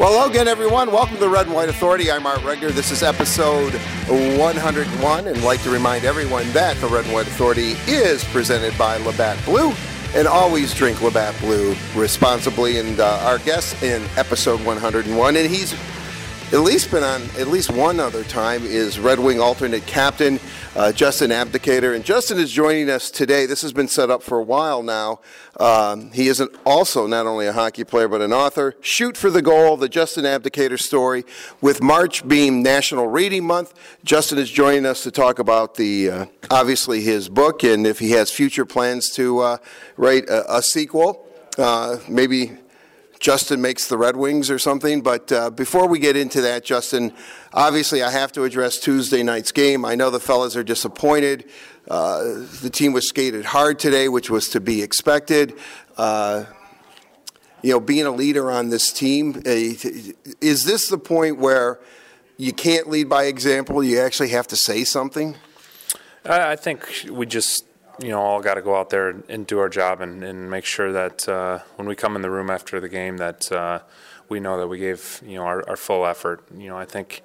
Well, hello again, everyone. Welcome to the Red and White Authority. I'm Art Regner. This is episode 101, and I'd like to remind everyone that the Red and White Authority is presented by Labatt Blue, and always drink Labatt Blue responsibly. And uh, our guest in episode 101, and he's at least been on at least one other time, is Red Wing alternate captain uh, Justin Abdelkader, And Justin is joining us today. This has been set up for a while now. Um, he is an, also not only a hockey player, but an author. Shoot for the Goal, the Justin Abdelkader story. With March being National Reading Month, Justin is joining us to talk about the, uh, obviously, his book and if he has future plans to uh, write a, a sequel. Uh, maybe Justin makes the Red Wings or something. But uh, before we get into that, Justin, obviously I have to address Tuesday night's game. I know the fellas are disappointed. Uh, the team was skated hard today, which was to be expected. Uh, you know, being a leader on this team, is this the point where you can't lead by example? You actually have to say something? I think we just you know all got to go out there and do our job and, and make sure that uh, when we come in the room after the game that uh, we know that we gave you know our, our, full effort. You know I think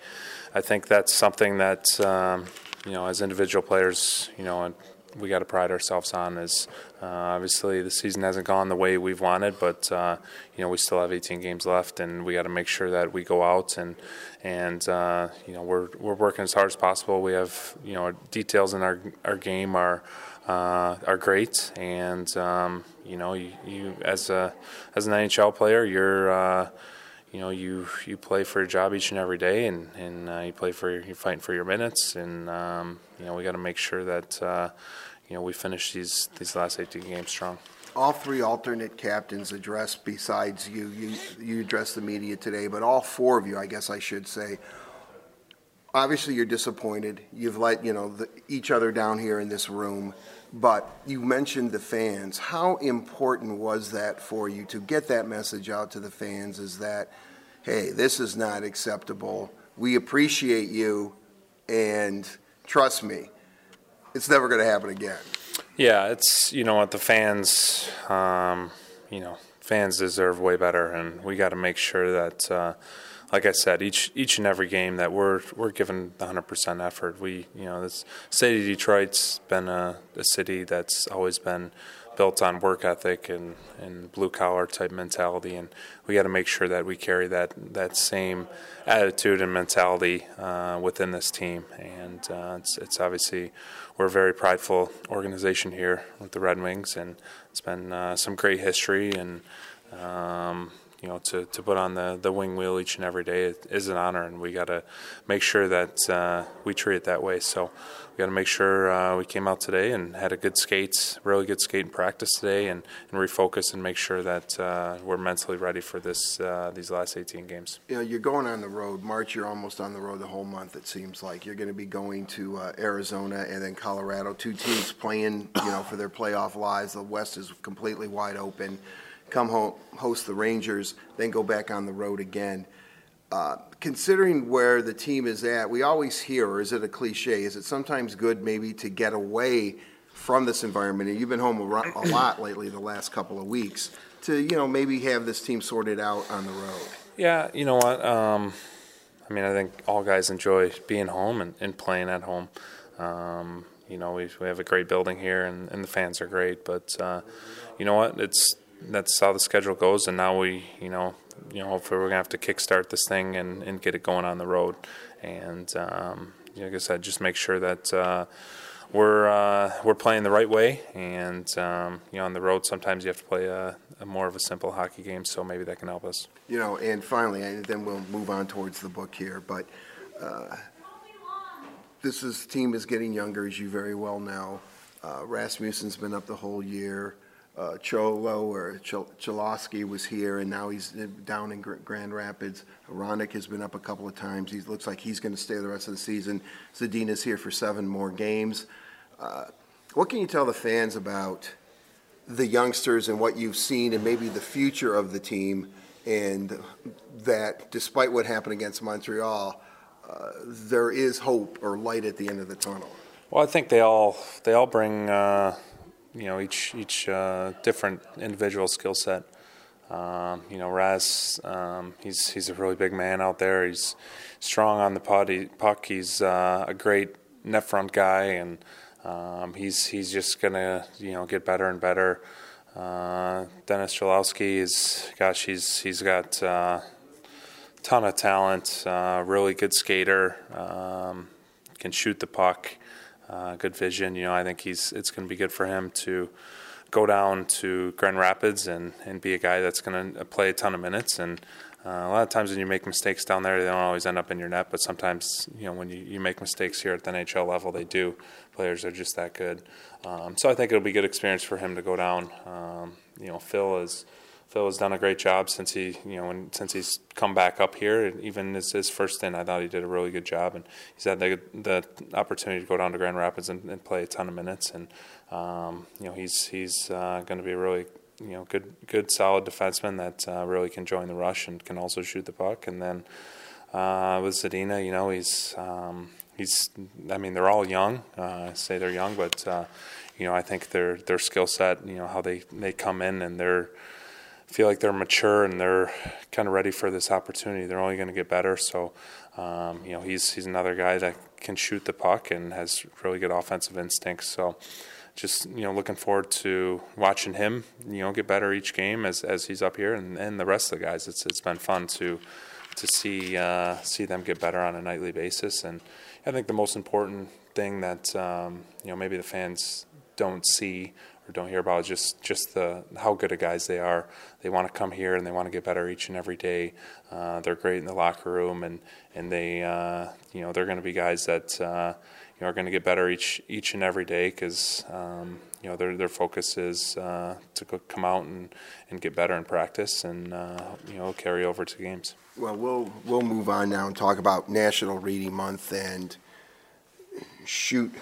I think that's something that um, you know as individual players you know we got to pride ourselves on is uh, obviously the season hasn't gone the way we've wanted, but uh, you know we still have 18 games left, and we got to make sure that we go out and and uh, you know we're we're working as hard as possible. We have you know details in our our game are uh, are great, and um, you know, you, you, as a as an NHL player, you're uh, you know you you play for your job each and every day, and and uh, you play for you're fighting for your minutes, and um, you know we got to make sure that uh, you know we finish these these last 18 games strong. All three alternate captains addressed, besides you, you you addressed the media today, but all four of you, I guess I should say, obviously you're disappointed. You've let you know the, each other down here in this room. But you mentioned the fans. How important was that for you to get that message out to the fans? Is that, hey, this is not acceptable. We appreciate you, and trust me, it's never going to happen again. Yeah, it's you know what the fans, um, you know, fans deserve way better, and we got to make sure that. Uh, like I said, each each and every game that we're we're giving 100% effort. We you know this city of Detroit's been a, a city that's always been built on work ethic and, and blue collar type mentality, and we got to make sure that we carry that that same attitude and mentality uh, within this team. And uh, it's it's obviously we're a very prideful organization here with the Red Wings, and it's been uh, some great history and. Um, you know, to, to put on the, the wing wheel each and every day is an honor, and we got to make sure that uh, we treat it that way. So we got to make sure uh, we came out today and had a good skate, really good skate practice today, and, and refocus and make sure that uh, we're mentally ready for this uh, these last 18 games. You know, you're going on the road. March, you're almost on the road the whole month. It seems like you're going to be going to uh, Arizona and then Colorado. Two teams playing, you know, for their playoff lives. The West is completely wide open come home, host the Rangers, then go back on the road again. Uh, considering where the team is at, we always hear, or is it a cliche? Is it sometimes good maybe to get away from this environment? And you've been home a, lot lately, the last couple of weeks, to you know maybe have this team sorted out on the road. Yeah, you know what? Um, I mean, I think all guys enjoy being home and, and playing at home. Um, you know, we, we have a great building here, and, and the fans are great. But uh, you know what? It's that's how the schedule goes. And now we, you know, you know, hopefully we're gonna have to kickstart this thing and, and get it going on the road. And um, like I said, just make sure that uh, we're uh, we're playing the right way. And um, you know, on the road, sometimes you have to play a, a, more of a simple hockey game. So maybe that can help us. You know, and finally, and then we'll move on towards the book here, but. Uh, this is, team is getting younger, as you very well know. Uh, Rasmussen's been up the whole year uh, Cholo or Ch- Cholowski was here, and now he's down in Grand Rapids. Hronek has been up a couple of times. He looks like he's going to stay the rest of the season. Zadina's here for seven more games. Uh, what can you tell the fans about the youngsters and what you've seen, and maybe the future of the team, and that despite what happened against Montreal, uh, there is hope or light at the end of the tunnel? Well, I think they all they all bring uh, you know each each uh, different individual skill set. Um, you know, Raz, um, he's he's a really big man out there. He's strong on the puck. He's uh, a great net front guy, and um, he's he's just gonna you know get better and better. Uh, Dennis Cholowski is, gosh, he's he's got a uh, ton of talent. Uh, really good skater. Um, can shoot the puck. Uh, good vision. You know, I think he's it's going to be good for him to go down to Grand Rapids and, and be a guy that's going to play a ton of minutes. And uh, a lot of times when you make mistakes down there, they don't always end up in your net. But sometimes, you know, when you, you make mistakes here at the NHL level, they do. Players are just that good. Um, so I think it'll be a good experience for him to go down. Um, you know, Phil is Phil has done a great job since he, you know, when, since he's come back up here. Even his, his first stint, I thought he did a really good job, and he's had the, the opportunity to go down to Grand Rapids and, and play a ton of minutes. And um, you know, he's he's uh, going to be a really you know good good solid defenseman that uh, really can join the rush and can also shoot the puck. And then uh, with Zadina, you know, he's um, he's I mean they're all young. Uh, I say they're young, but uh, you know I think their their skill set, you know how they they come in and they're feel like they're mature and they're kind of ready for this opportunity. They're only going to get better. So, um, you know, he's he's another guy that can shoot the puck and has really good offensive instincts. So, just you know, looking forward to watching him, you know, get better each game as as he's up here, and, and the rest of the guys. It's it's been fun to to see uh, see them get better on a nightly basis. And I think the most important thing that um, you know maybe the fans don't see or don't hear about just just the how good of guys they are. They want to come here and they want to get better each and every day. Uh, they're great in the locker room and and they uh, you know they're going to be guys that uh, you know are going to get better each each and every day because um, you know their their focus is uh, to come out and, and get better in practice and uh, you know carry over to games. Well, we'll we'll move on now and talk about National Reading Month and shoot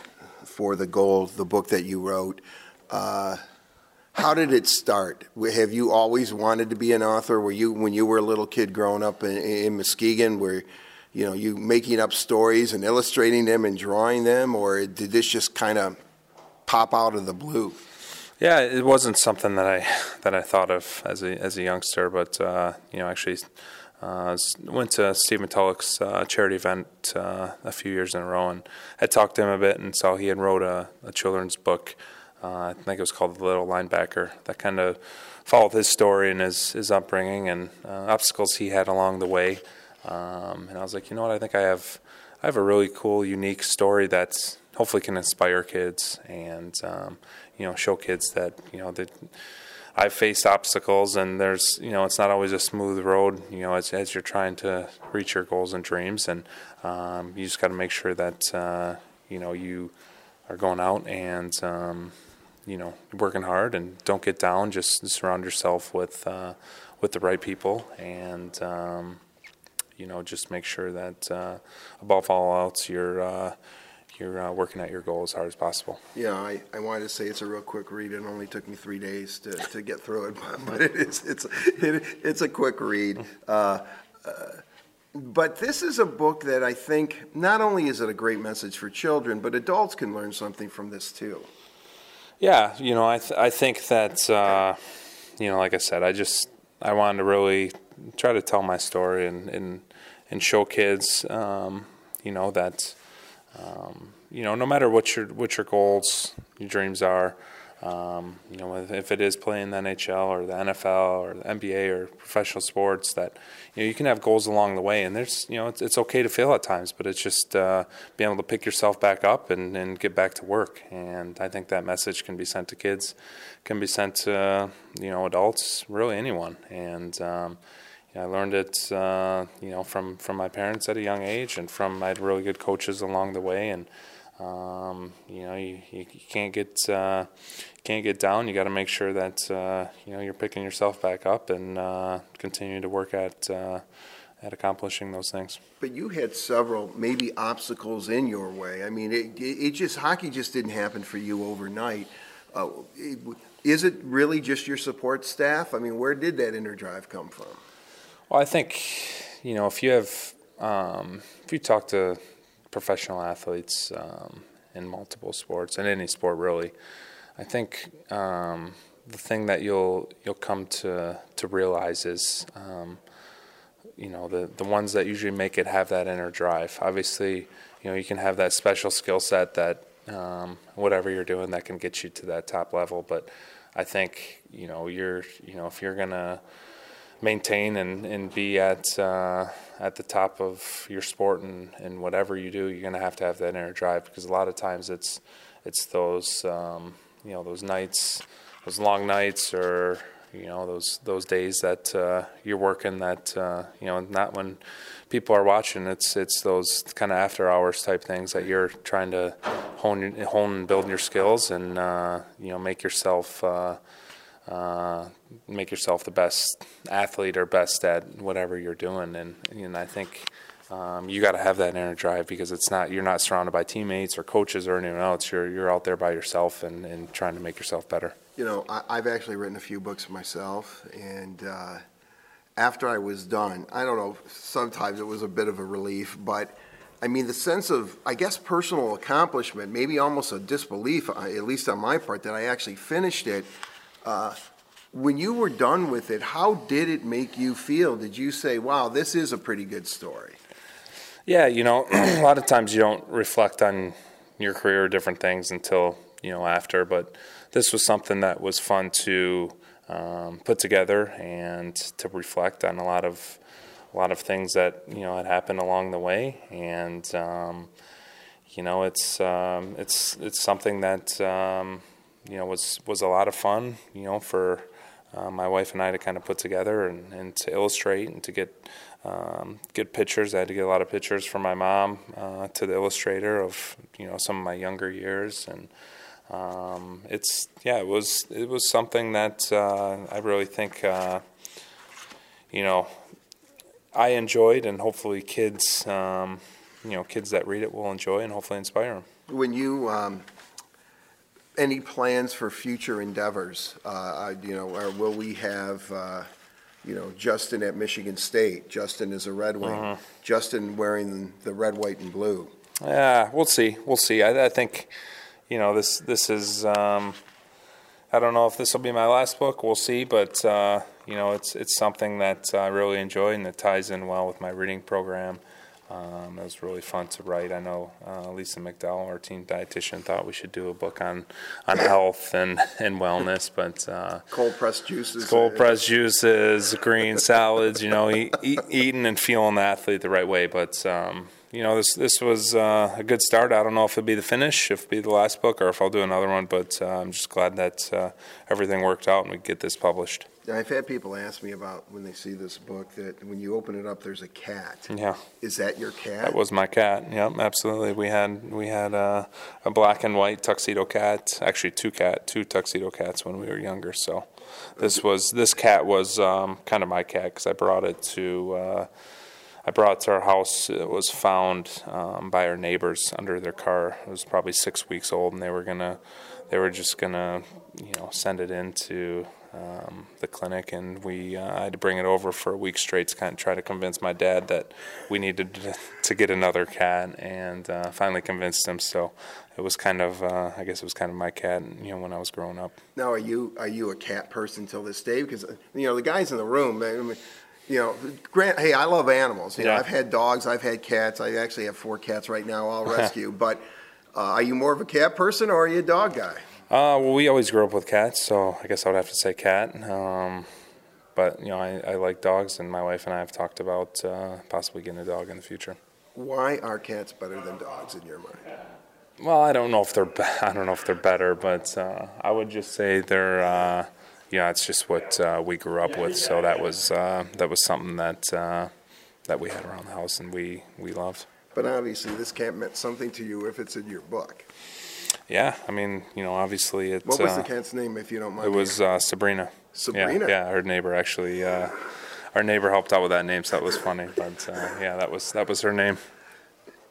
for the goal, the book that you wrote. Uh, how did it start? Have you always wanted to be an author? Were you, when you were a little kid growing up in, in Muskegon, were you know you making up stories and illustrating them and drawing them, or did this just kind of pop out of the blue? Yeah, it wasn't something that I that I thought of as a as a youngster, but uh, you know, actually uh, went to Stephen Tulloch's uh, charity event uh, a few years in a row and had talked to him a bit and saw he had wrote a, a children's book uh, I think it was called The Little Linebacker. That kind of followed his story and his, his upbringing and uh, obstacles he had along the way. Um, and I was like, you know what? I think I have I have a really cool, unique story that hopefully can inspire kids and um, you know show kids that you know that. I've faced obstacles, and there's, you know, it's not always a smooth road, you know, as, as you're trying to reach your goals and dreams. And um, you just got to make sure that, uh, you know, you are going out and, um, you know working hard and don't get down. Just surround yourself with uh, with the right people and um, you know just make sure that uh, above all else you're uh, you're uh, working at your goal as hard as possible. Yeah, I, I wanted to say it's a real quick read. It only took me three days to, to get through it, but, it is it's it, it's a quick read. Uh, uh, but this is a book that I think not only is it a great message for children, but adults can learn something from this too. Yeah, you know, I th- I think that uh, you know, like I said, I just I wanted to really try to tell my story and and, and show kids, um, you know, that um, you know, no matter what your what your goals, your dreams are, um, you know, if it is playing the NHL or the NFL or the NBA or professional sports, that you know you can have goals along the way, and there's you know it's, it's okay to fail at times, but it's just uh, being able to pick yourself back up and, and get back to work. And I think that message can be sent to kids, can be sent to you know adults, really anyone. And um, I learned it, uh, you know, from from my parents at a young age, and from I had really good coaches along the way, and um, you know, you, you, can't get uh, can't get down. You got to make sure that uh, you know you're picking yourself back up and uh, continue to work at uh, at accomplishing those things. But you had several maybe obstacles in your way. I mean, it, it just hockey just didn't happen for you overnight. Uh, it, is it really just your support staff? I mean, where did that inner drive come from? Well, I think you know if you have um, if you talk to professional athletes um, in multiple sports, in any sport really. I think um, the thing that you'll you'll come to to realize is, um, you know, the the ones that usually make it have that inner drive. Obviously, you know, you can have that special skill set that um, whatever you're doing that can get you to that top level. But I think you know you're you know if you're gonna maintain and, and be at uh, at the top of your sport and, and whatever you do, you're gonna have to have that inner drive because a lot of times it's it's those um, you know those nights, those long nights, or you know those those days that uh, you're working that uh, you know not when people are watching. It's it's those kind of after hours type things that you're trying to hone hone and build your skills and uh, you know make yourself. Uh, make yourself the best athlete or best at whatever you're doing, and and I think um, you got to have that inner drive because it's not you're not surrounded by teammates or coaches or anyone else. You're you're out there by yourself and, and trying to make yourself better. You know, I, I've actually written a few books myself, and uh, after I was done, I don't know. Sometimes it was a bit of a relief, but. I mean, the sense of, I guess, personal accomplishment, maybe almost a disbelief, uh, at least on my part, that I actually finished it. Uh, when you were done with it, how did it make you feel? Did you say, wow, this is a pretty good story? Yeah, you know, a lot of times you don't reflect on your career or different things until, you know, after, but this was something that was fun to um, put together and to reflect on a lot of a lot of things that you know had happened along the way, and um, you know it's um, it's it's something that um, you know was was a lot of fun, you know, for uh, my wife and I to kind of put together and, and to illustrate and to get um, good pictures. I had to get a lot of pictures from my mom uh, to the illustrator of you know some of my younger years and. Um, it's yeah, it was it was something that uh, I really think uh, you know I enjoyed, and hopefully kids, um, you know, kids that read it will enjoy and hopefully inspire them. When you, um, any plans for future endeavors? Uh, you know, or will we have, uh, you know, Justin at Michigan State? Justin is a Red Wing. Mm-hmm. Justin wearing the red, white, and blue. Yeah, we'll see. We'll see. I, I think, you know, this this is. Um, I don't know if this will be my last book. We'll see, but uh, you know, it's it's something that I really enjoy and that ties in well with my reading program. Um, it was really fun to write. I know uh, Lisa McDowell, our team dietitian, thought we should do a book on on health and, and wellness, but uh, Cold pressed juices. cold pressed juices, green salads, you know, eat, eat, eating and feeling the athlete the right way. But um, you know, this this was uh, a good start. I don't know if it'll be the finish, if it'll be the last book, or if I'll do another one. But uh, I'm just glad that uh, everything worked out and we get this published. I've had people ask me about when they see this book that when you open it up, there's a cat. Yeah, Is that your cat? that was my cat. Yep, absolutely. We had we had uh, a black and white tuxedo cat. Actually, two cat, two tuxedo cats when we were younger. So this was this cat was um, kind of my cat because I brought it to. I brought to our house. It was found um, by our neighbors under their car. It was probably six weeks old, and they were gonna, they were just gonna, you know, send it into um, the clinic, and we uh, I had to bring it over for a week straight to kind of try to convince my dad that we needed to, get another cat, and uh, finally convinced him. So it was kind of, uh, I guess it was kind of my cat, you know, when I was growing up. Now, are you are you a cat person till this day? Because you know the guys in the room, I mean, you know, Grant. Hey, I love animals. You know, Yeah. I've had dogs, I've had cats. I actually have four cats right now. I'll rescue. but uh, are you more of a cat person or are you a dog guy? Uh, well, we always grew up with cats, so I guess I would have to say cat. Um, but you know, I, I like dogs, and my wife and I have talked about uh, possibly getting a dog in the future. Why are cats better than dogs in your mind? Well, I don't know if they're be- I don't know if they're better, but uh, I would just say they're uh, you know it's just what uh, we grew up with, so that was uh, that was something that uh, that we had around the house and we we loved. But obviously, this cat meant something to you if it's in your book. Yeah, I mean you know obviously it's What was uh, the cat's name, if you don't mind? it was uh, Sabrina. Sabrina? Yeah, yeah, her neighbor actually. Uh, our neighbor helped out with that name, so that was funny. But uh, yeah, that was that was her name.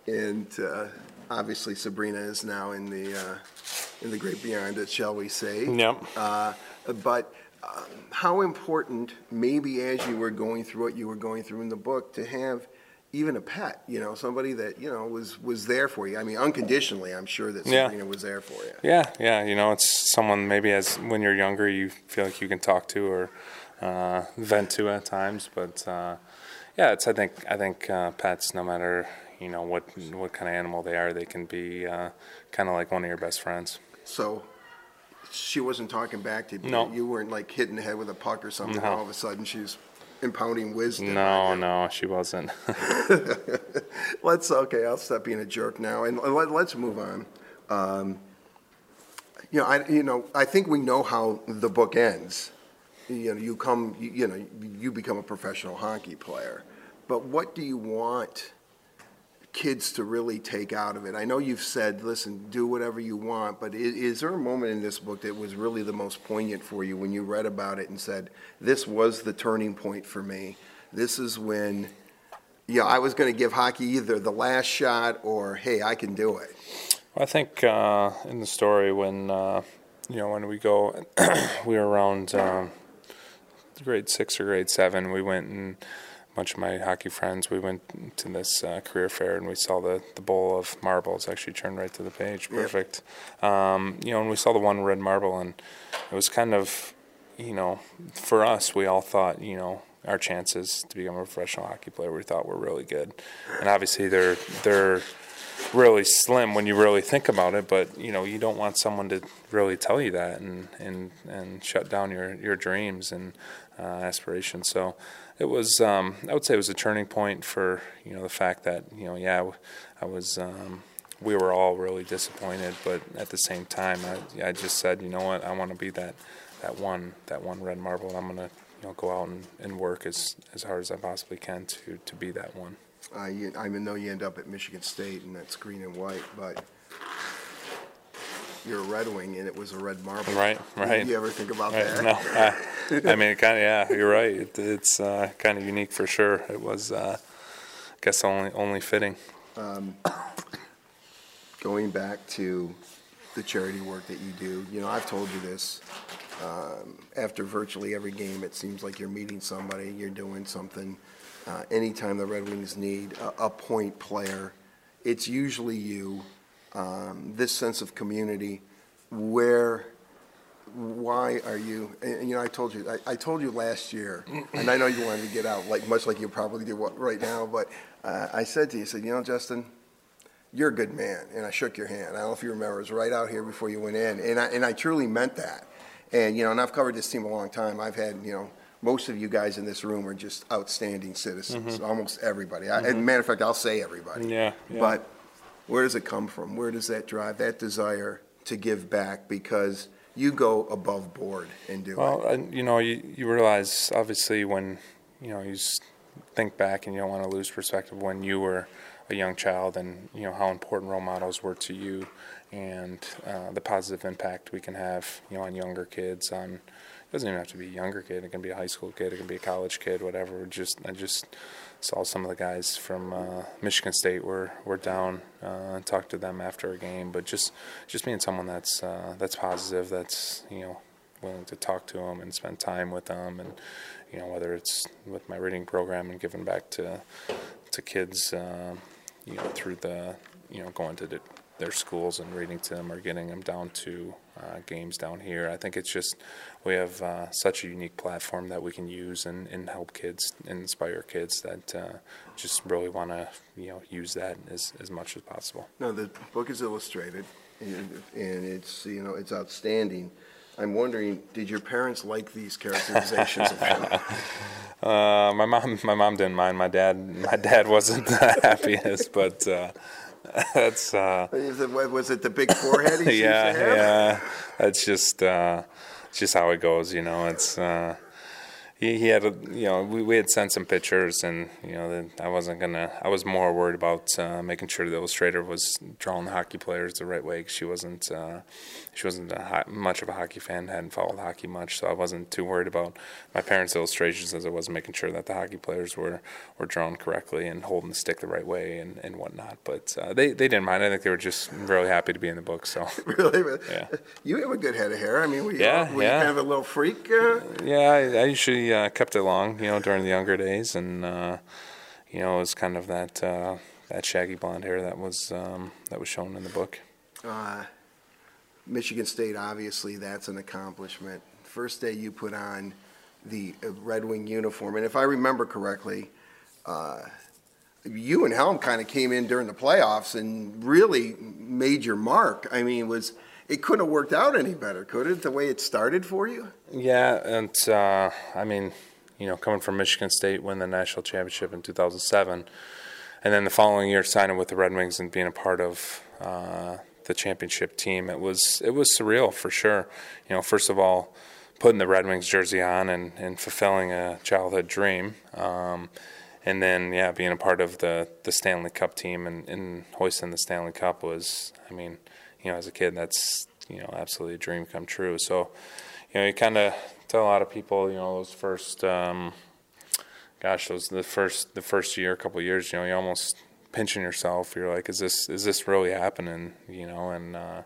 And uh, obviously, Sabrina is now in the uh, in the great beyond, it shall we say? Yep. But uh, how important, maybe as you were going through what you were going through in the book, to have even a pet, you know, somebody that you know was was there for you. I mean, unconditionally, I'm sure that Yeah. Sabrina was there for you. Yeah, yeah. You know, it's someone maybe as when you're younger, you feel like you can talk to or uh, vent to at times. But uh, yeah, it's I think I think uh, pets, no matter you know what what kind of animal they are, they can be uh, kind of like one of your best friends. So she wasn't talking back to you. No. You weren't like hitting the head with a puck or something. No. All of a sudden, she's impounding wisdom. No, no, she wasn't. Let's okay. I'll stop being a jerk now, and let, let's move on. Um, you know, I you know I think we know how the book ends. You know, you come, you, you know, you become a professional hockey player, but what do you want kids to really take out of it? I know you've said, listen, do whatever you want, but is, is there a moment in this book that was really the most poignant for you when you read about it and said, this was the turning point for me? This is when you know, I was going to give hockey either the last shot or, hey, I can do it. I think uh, in the story when uh, you know when we go, we were around um, grade six or grade seven. We went and bunch of my hockey friends. We went to this uh, career fair and we saw the the bowl of marbles. Actually, turned right to the page. Perfect. Um, you know, and we saw the one red marble, and it was kind of, you know, for us, we all thought, you know. Our chances to become a professional hockey player, we thought were really good, and obviously they're they're really slim when you really think about it. But you know, you don't want someone to really tell you that and and and shut down your your dreams and uh, aspirations. So it was, um, I would say, it was a turning point for you know the fact that you know, yeah, I was. Um, we were all really disappointed, but at the same time, I, I just said, you know what, I want to be that, that one, that one red marble. and I'm gonna, you know, go out and, and work as, as hard as I possibly can to, to be that one. Uh, you, I know you end up at Michigan State and that's green and white, but you're a Red Wing and it was a red marble. Right, right. You ever think about Right, that? no, I, I mean, kind of, yeah, you're right. It, it's uh, kind of unique for sure. It was, uh, I guess, only only fitting. Going back to the charity work that you do, you know, I've told you this. Um, after virtually every game, it seems like you're meeting somebody, you're doing something. Uh, anytime the Red Wings need a, a point player, it's usually you. Um, this sense of community, where, why are you? And, and, you know, I told you, I, I told you last year, and I know you wanted to get out, like much like you probably do right now. But uh, I said to you, I said, you know, Justin, you're a good man. And I shook your hand. I don't know if you remember, it was right out here before you went in. And I, and I truly meant that. And, you know, and I've covered this team a long time. I've had, you know, most of you guys in this room are just outstanding citizens, almost everybody. I, and matter of fact, I'll say everybody. Yeah, yeah. But where does it come from? Where does that drive, that desire to give back? Because you go above board and do it. Well, you know, you, you realize obviously when you know you think back and you don't want to lose perspective when you were a young child and you know how important role models were to you and uh, the positive impact we can have you know on younger kids on doesn't even have to be a younger kid. It can be a high school kid. It can be a college kid whatever. Just I just saw some of the guys from uh, Michigan State were were down uh, and talked to them after a game. But just just being someone that's uh, that's positive that's you know willing to talk to them and spend time with them and you know whether it's with my reading program and giving back to to kids um, you know through the you know going to the, their schools and reading to them or getting them down to uh, games down here I think it's just we have uh, such a unique platform that we can use and, and help kids and inspire kids that uh, just really want to you know use that as, as much as possible No, the book is illustrated, and and it's, you know, it's outstanding. I'm wondering, did your parents like these characterizations of him? Uh, my mom, my mom didn't mind. My dad, my dad wasn't the happiest, but uh, that's uh, Was it the big forehead he yeah, to have? yeah. That's just uh, just how it goes, you know. It's uh, he, he had a, you know we, we had sent some pictures and you know that I wasn't gonna I was more worried about uh, making sure the illustrator was drawing the hockey players the right way 'cause she wasn't uh, she wasn't ho- much of a hockey fan hadn't followed hockey much so I wasn't too worried about my parents' illustrations as I was making sure that the hockey players were, were drawn correctly and holding the stick the right way and, and whatnot but uh, they they didn't mind I think they were just really happy to be in the book so Really? Yeah. You have a good head of hair. I mean, were you, Yeah, were yeah. kind of a little freak? Uh? Yeah, I, I usually uh, kept it long, you know, during the younger days, and uh, you know, it was kind of that uh, that shaggy blonde hair that was um, that was shown in the book. Uh, Michigan State, obviously, that's an accomplishment. First day you put on the uh, Red Wing uniform, and if I remember correctly, uh, you and Helm kind of came in during the playoffs and really made your mark. I mean, was it couldn't have worked out any better, could it? The way it started for you? Yeah, and uh, I mean, you know, coming from Michigan State, win the national championship in 2007, and then the following year signing with the Red Wings and being a part of uh, the championship team, it was it was surreal for sure. You know, first of all, putting the Red Wings jersey on and, and fulfilling a childhood dream. Um, and then, yeah, being a part of the, the Stanley Cup team and, and hoisting the Stanley Cup was, I mean, you know, as a kid, that's you know absolutely a dream come true. So, you know, you kind of tell a lot of people, you know, those first, um, gosh, those the first the first year, couple years, you know, you almost pinching yourself. You're like, is this is this really happening? You know, and uh,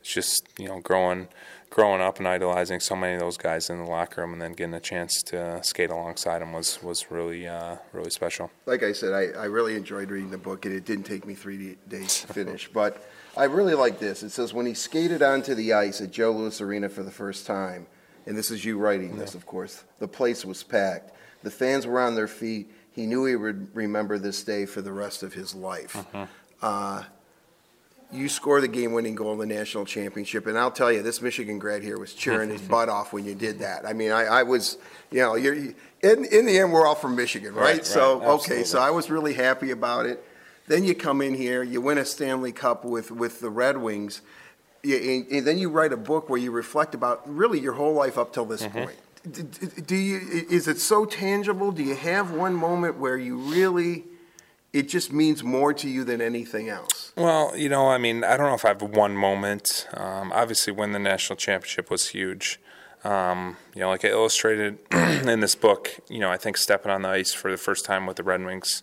it's just you know growing growing up and idolizing so many of those guys in the locker room, and then getting a chance to skate alongside them was was really uh, really special. Like I said, I, I really enjoyed reading the book, and it didn't take me three days to finish. but I really like this. It says when he skated onto the ice at Joe Louis Arena for the first time, and this is you writing this, of course. The place was packed. The fans were on their feet. He knew he would remember this day for the rest of his life. Mm-hmm. Uh, you score the game-winning goal in the national championship, and I'll tell you, this Michigan grad here was cheering his butt off when you did that. I mean, I, I was, you know, you're, in in the end, we're all from Michigan, right? Right, so right, okay, so I was really happy about it. Then you come in here, you win a Stanley Cup with with the Red Wings, you, and, then you write a book where you reflect about really your whole life up till this point. D- d- Do you? Is it so tangible? Do you have one moment where you really? It just means more to you than anything else. Well, you know, I mean, I don't know if I have one moment. Um, obviously, winning the national championship was huge. Um, you know, like I illustrated in this book, you know, I think stepping on the ice for the first time with the Red Wings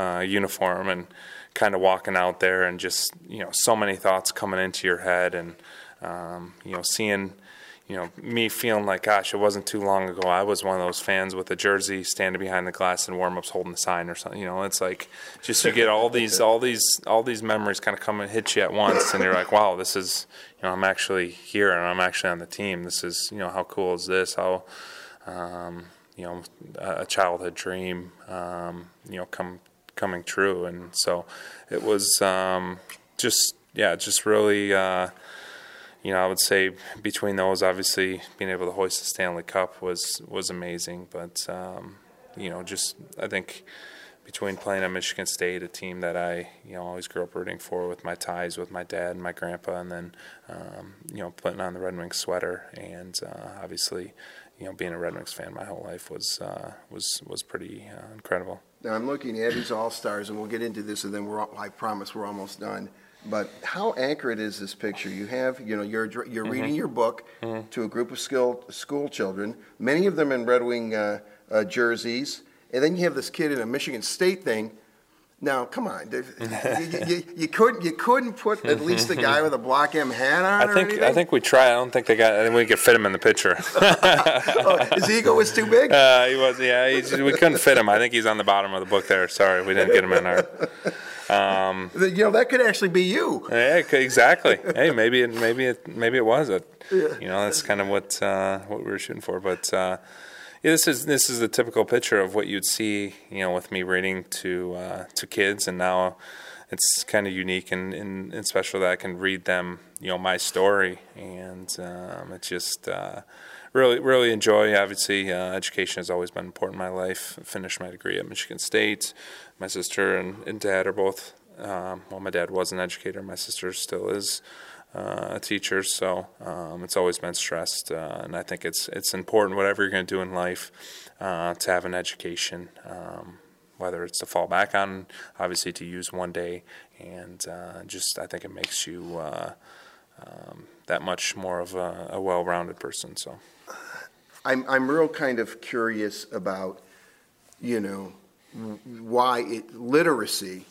uh, uniform and kind of walking out there and just, you know, so many thoughts coming into your head and, um, you know, seeing, you know, me feeling like, gosh, it wasn't too long ago. I was one of those fans with a jersey standing behind the glass and warm ups holding the sign or something. You know, it's like just you get all these, all these, all these memories kind of come and hit you at once, and you're like, wow, this is, you know, I'm actually here and I'm actually on the team. This is, you know, how cool is this? How, um, you know, a childhood dream, um, you know, come coming true, and so it was um, just, yeah, just really. Uh, you know, I would say between those, obviously being able to hoist the Stanley Cup was was amazing. But um, you know, just I think between playing at Michigan State, a team that I you know always grew up rooting for with my ties with my dad and my grandpa, and then um, you know putting on the Red Wings sweater, and uh, obviously you know being a Red Wings fan my whole life was uh, was was pretty uh, incredible. Now I'm looking at these all stars, and we'll get into this, and then we're. I promise we're almost done. But how accurate is this picture? You have, you know, you're you're reading your book to a group of skill, school children, many of them in Red Wing uh, uh, jerseys, and then you have this kid in a Michigan State thing. Now, come on, you, you, you couldn't you couldn't put at least the guy with a Block M hat on. I think? I think we tried. I don't think they got. I think we could fit him in the picture. Oh, his ego was too big. Uh, he was, yeah. He's, we couldn't fit him. I think he's on the bottom of the book there. Sorry, we didn't get him in our. you know that could actually be you. Yeah, exactly. hey, maybe it, maybe it, maybe it was it. You know, that's kind of what uh, what we were shooting for. But uh, yeah, this is this is a typical picture of what you'd see. You know, with me reading to uh, to kids, and now it's kind of unique and, and, and special that I can read them. You know, my story, and um, it's just. Uh, Really, really enjoy. Obviously, uh, education has always been important in my life. I finished my degree at Michigan State. My sister and, and dad are both. Um, well, my dad was an educator. My sister still is uh, a teacher. So um, it's always been stressed, uh, and I think it's it's important. Whatever you're going to do in life, uh, to have an education. Um, whether it's to fall back on, obviously to use one day, and uh, just I think it makes you uh, um, that much more of a, a well-rounded person. So. I'm, I'm real kind of curious about, you know, why it, literacy,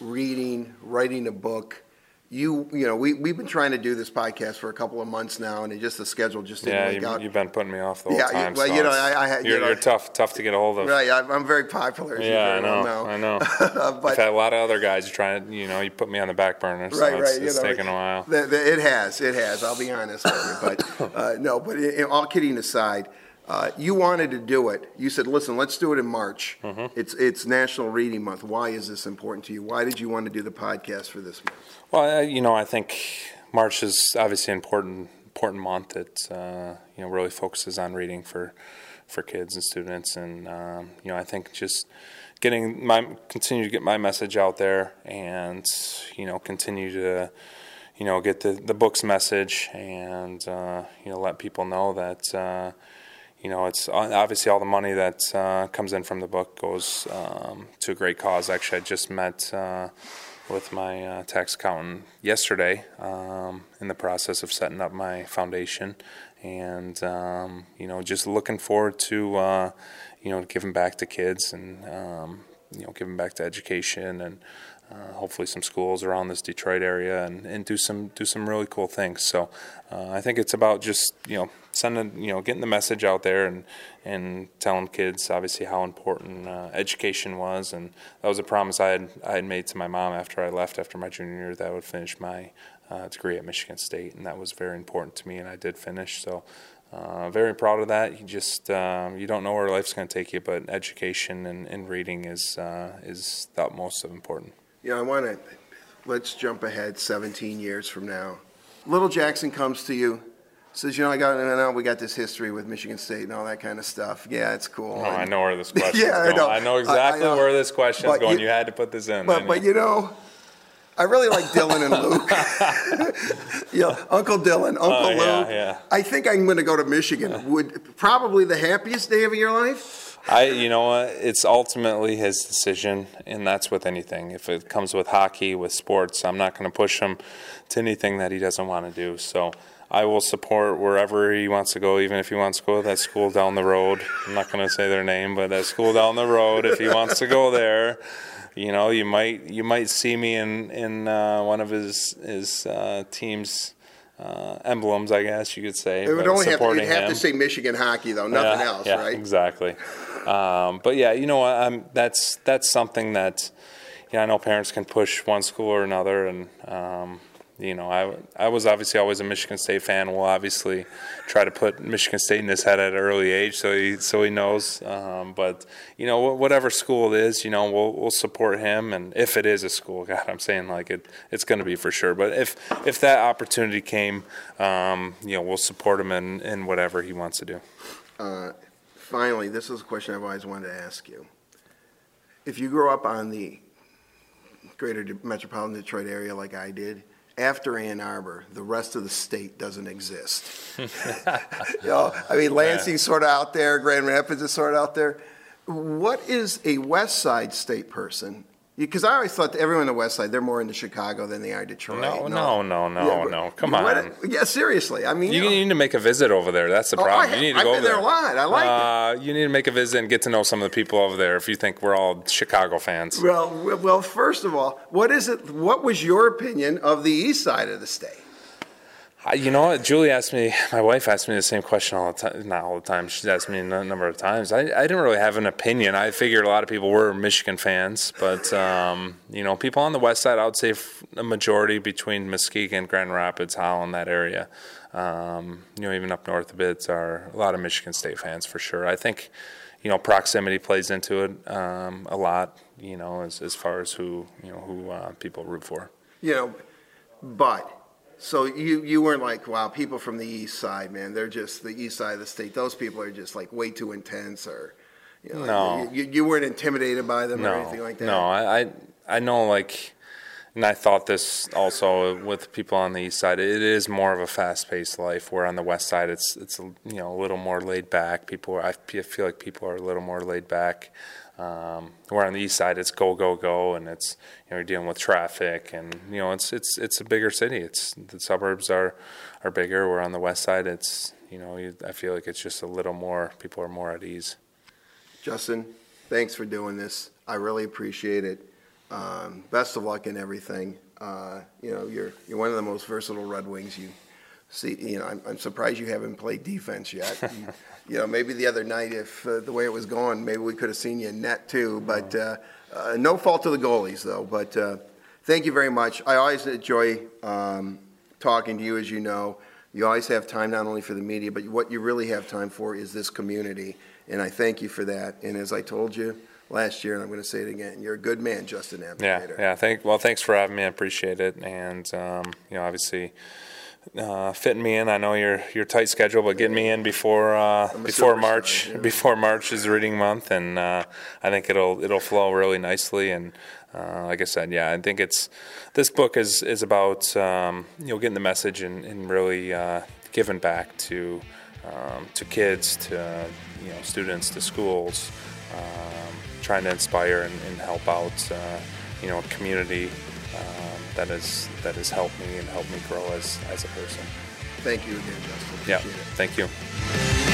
reading, writing a book, you you know we we've been trying to do this podcast for a couple of months now, and it just the schedule just didn't Yeah, work you, out. you've been putting me off the whole Yeah, time. well, so you know, it's- I- I had- you you're, know- you're tough, tough to get a hold of. Right, I'm, I'm very popular. As you Yeah, I well know. I know. but I've had a lot of other guys trying to, you know, you put me on the back burner, so right, it's, right. it's know, taken a while. the- the- it has, it has. I'll be honest with you, but uh, no. But i- i- all kidding aside, uh, you wanted to do it. You said, "Listen, let's do it in March. Mm-hmm. It's it's National Reading Month. Why is this important to you? Why did you want to do the podcast for this month?" Well, I, you know, I think March is obviously an important important month. It uh, you know really focuses on reading for for kids and students, and um, you know I think just getting my continue to get my message out there, and you know continue to you know get the the book's message, and uh, you know let people know that. Uh, you know, it's obviously all the money that uh, comes in from the book goes um, to a great cause. Actually, I just met uh, with my uh, tax accountant yesterday um, in the process of setting up my foundation, and um, you know, just looking forward to uh, you know giving back to kids and um, you know giving back to education and uh, hopefully some schools around this Detroit area and, and do some do some really cool things. So uh, I think it's about just you know sending you know getting the message out there and and telling kids obviously how important uh, education was and that was a promise I had I had made to my mom after I left after my junior year that I would finish my uh, degree at Michigan State and that was very important to me and I did finish so. Uh, very proud of that. You just um, you don't know where life's going to take you, but education and, and reading is uh, is the utmost of important. Yeah, I want to let's jump ahead 17 years from now. Little Jackson comes to you, says, "You know, I got, we got this history with Michigan State and all that kind of stuff. Yeah, it's cool." Oh, I know where this question Yeah, I is going. know. I know I- I exactly know. where this question is going. you- You, had to put this in. But but you? you know, I really like Dylan and Luke. yeah, Uncle Dylan, oh, Uncle Oh, Luke. yeah. I think I'm going to go to Michigan. Would probably the happiest day of your life. I, you know what? It's ultimately his decision, and that's with anything. If it comes with hockey, with sports, I'm not going to push him to anything that he doesn't want to do. So I will support wherever he wants to go, even if he wants to go to that school down the road. I'm not going to say their name, but that school down the road, if he wants to go there, you know, you might you might see me in in uh, one of his his uh, team's. Uh, emblems, I guess you could say. It would only have, you'd have him. to say Michigan hockey though, nothing Yeah, else, yeah, right? Exactly. Um, but yeah, you know, I'm, that's that's something that yeah, I know parents can push one school or another, and um, you know, I I was obviously always a Michigan State fan. We'll obviously try to put Michigan State in his head at an early age, so he so he knows. Um, but you know, whatever school it is, you know, we'll we'll support him, and if it is a school, God, I'm saying like it, it's going to be for sure. But if if that opportunity came, um, you know, we'll support him in in whatever he wants to do. Uh, finally, this is a question I've always wanted to ask you. If you grew up on the greater metropolitan Detroit area like I did, after Ann Arbor, the rest of the state doesn't exist. you know, I mean, Lansing's sort of out there, Grand Rapids is sort of out there. What is a West Side state person? Because I always thought everyone on the West Side, they're more into Chicago than they are Detroit. No, no, no, no, Yeah, no. Come on. Yeah, seriously. I mean, You you know, need to make a visit over there. That's the Oh, problem. I you need to have- go I've over been there a lot. I like it. uh, You need to make a visit and get to know some of the people over there. If you think we're all Chicago fans, Well, well, first of all, what is it? What was your opinion of the east side of the state? I, you know? Julie asked me. My wife asked me the same question all the time. Not all the time. She's asked me a number of times. I, I didn't really have an opinion. I figured a lot of people were Michigan fans, but um, you know, people on the west side, I would say a majority between Muskegon, Grand Rapids, Holland, that area. Um, you know, even up north a bit, are a lot of Michigan State fans for sure. I think, you know, proximity plays into it um, a lot. You know, as as far as who you know who uh, people root for. You know, but so you you weren't like, wow, people from the east side, man, they're just the east side of the state. Those people are just like way too intense, or you know, No. you, you weren't intimidated by them or no, anything like that. No, I, I know like, and I thought this also with people on the east side. It is more of a fast-paced life. Where on the west side, it's it's you know a little more laid back. People, I feel like people are a little more laid back. Um, where on the east side, it's go go go, and it's you know you're dealing with traffic, and you know it's it's it's a bigger city. It's the suburbs are are bigger. Where on the west side, it's you know you, I feel like it's just a little more. People are more at ease. Justin, thanks for doing this. I really appreciate it. Um, best of luck in everything. Uh, you know, you're you're one of the most versatile Red Wings you see. You know, I'm, I'm surprised you haven't played defense yet. you, you know, maybe the other night, if uh, the way it was going, maybe we could have seen you in net too. But uh, uh, no fault to the goalies, though. But uh, thank you very much. I always enjoy um, talking to you, as you know. You always have time not only for the media, but what you really have time for is this community. And I thank you for that. And as I told you last year, and I'm going to say it again, you're a good man, Justin Yeah, Abdelkader. yeah. Thank well, thanks for having me. I appreciate it. And um, you know, obviously, uh, fitting me in. I know your your tight schedule, but getting me in before uh, before March yeah. before March is reading month, and uh, I think it'll it'll flow really nicely. And uh, like I said, yeah, I think it's this book is is about um, you know getting the message and, and really uh, giving back to um, to kids, to you know students, to schools, um, trying to inspire and, and help out uh, you know community that is that has helped me and helped me grow as as a person. Thank you again, Justin. Yeah, it. thank you.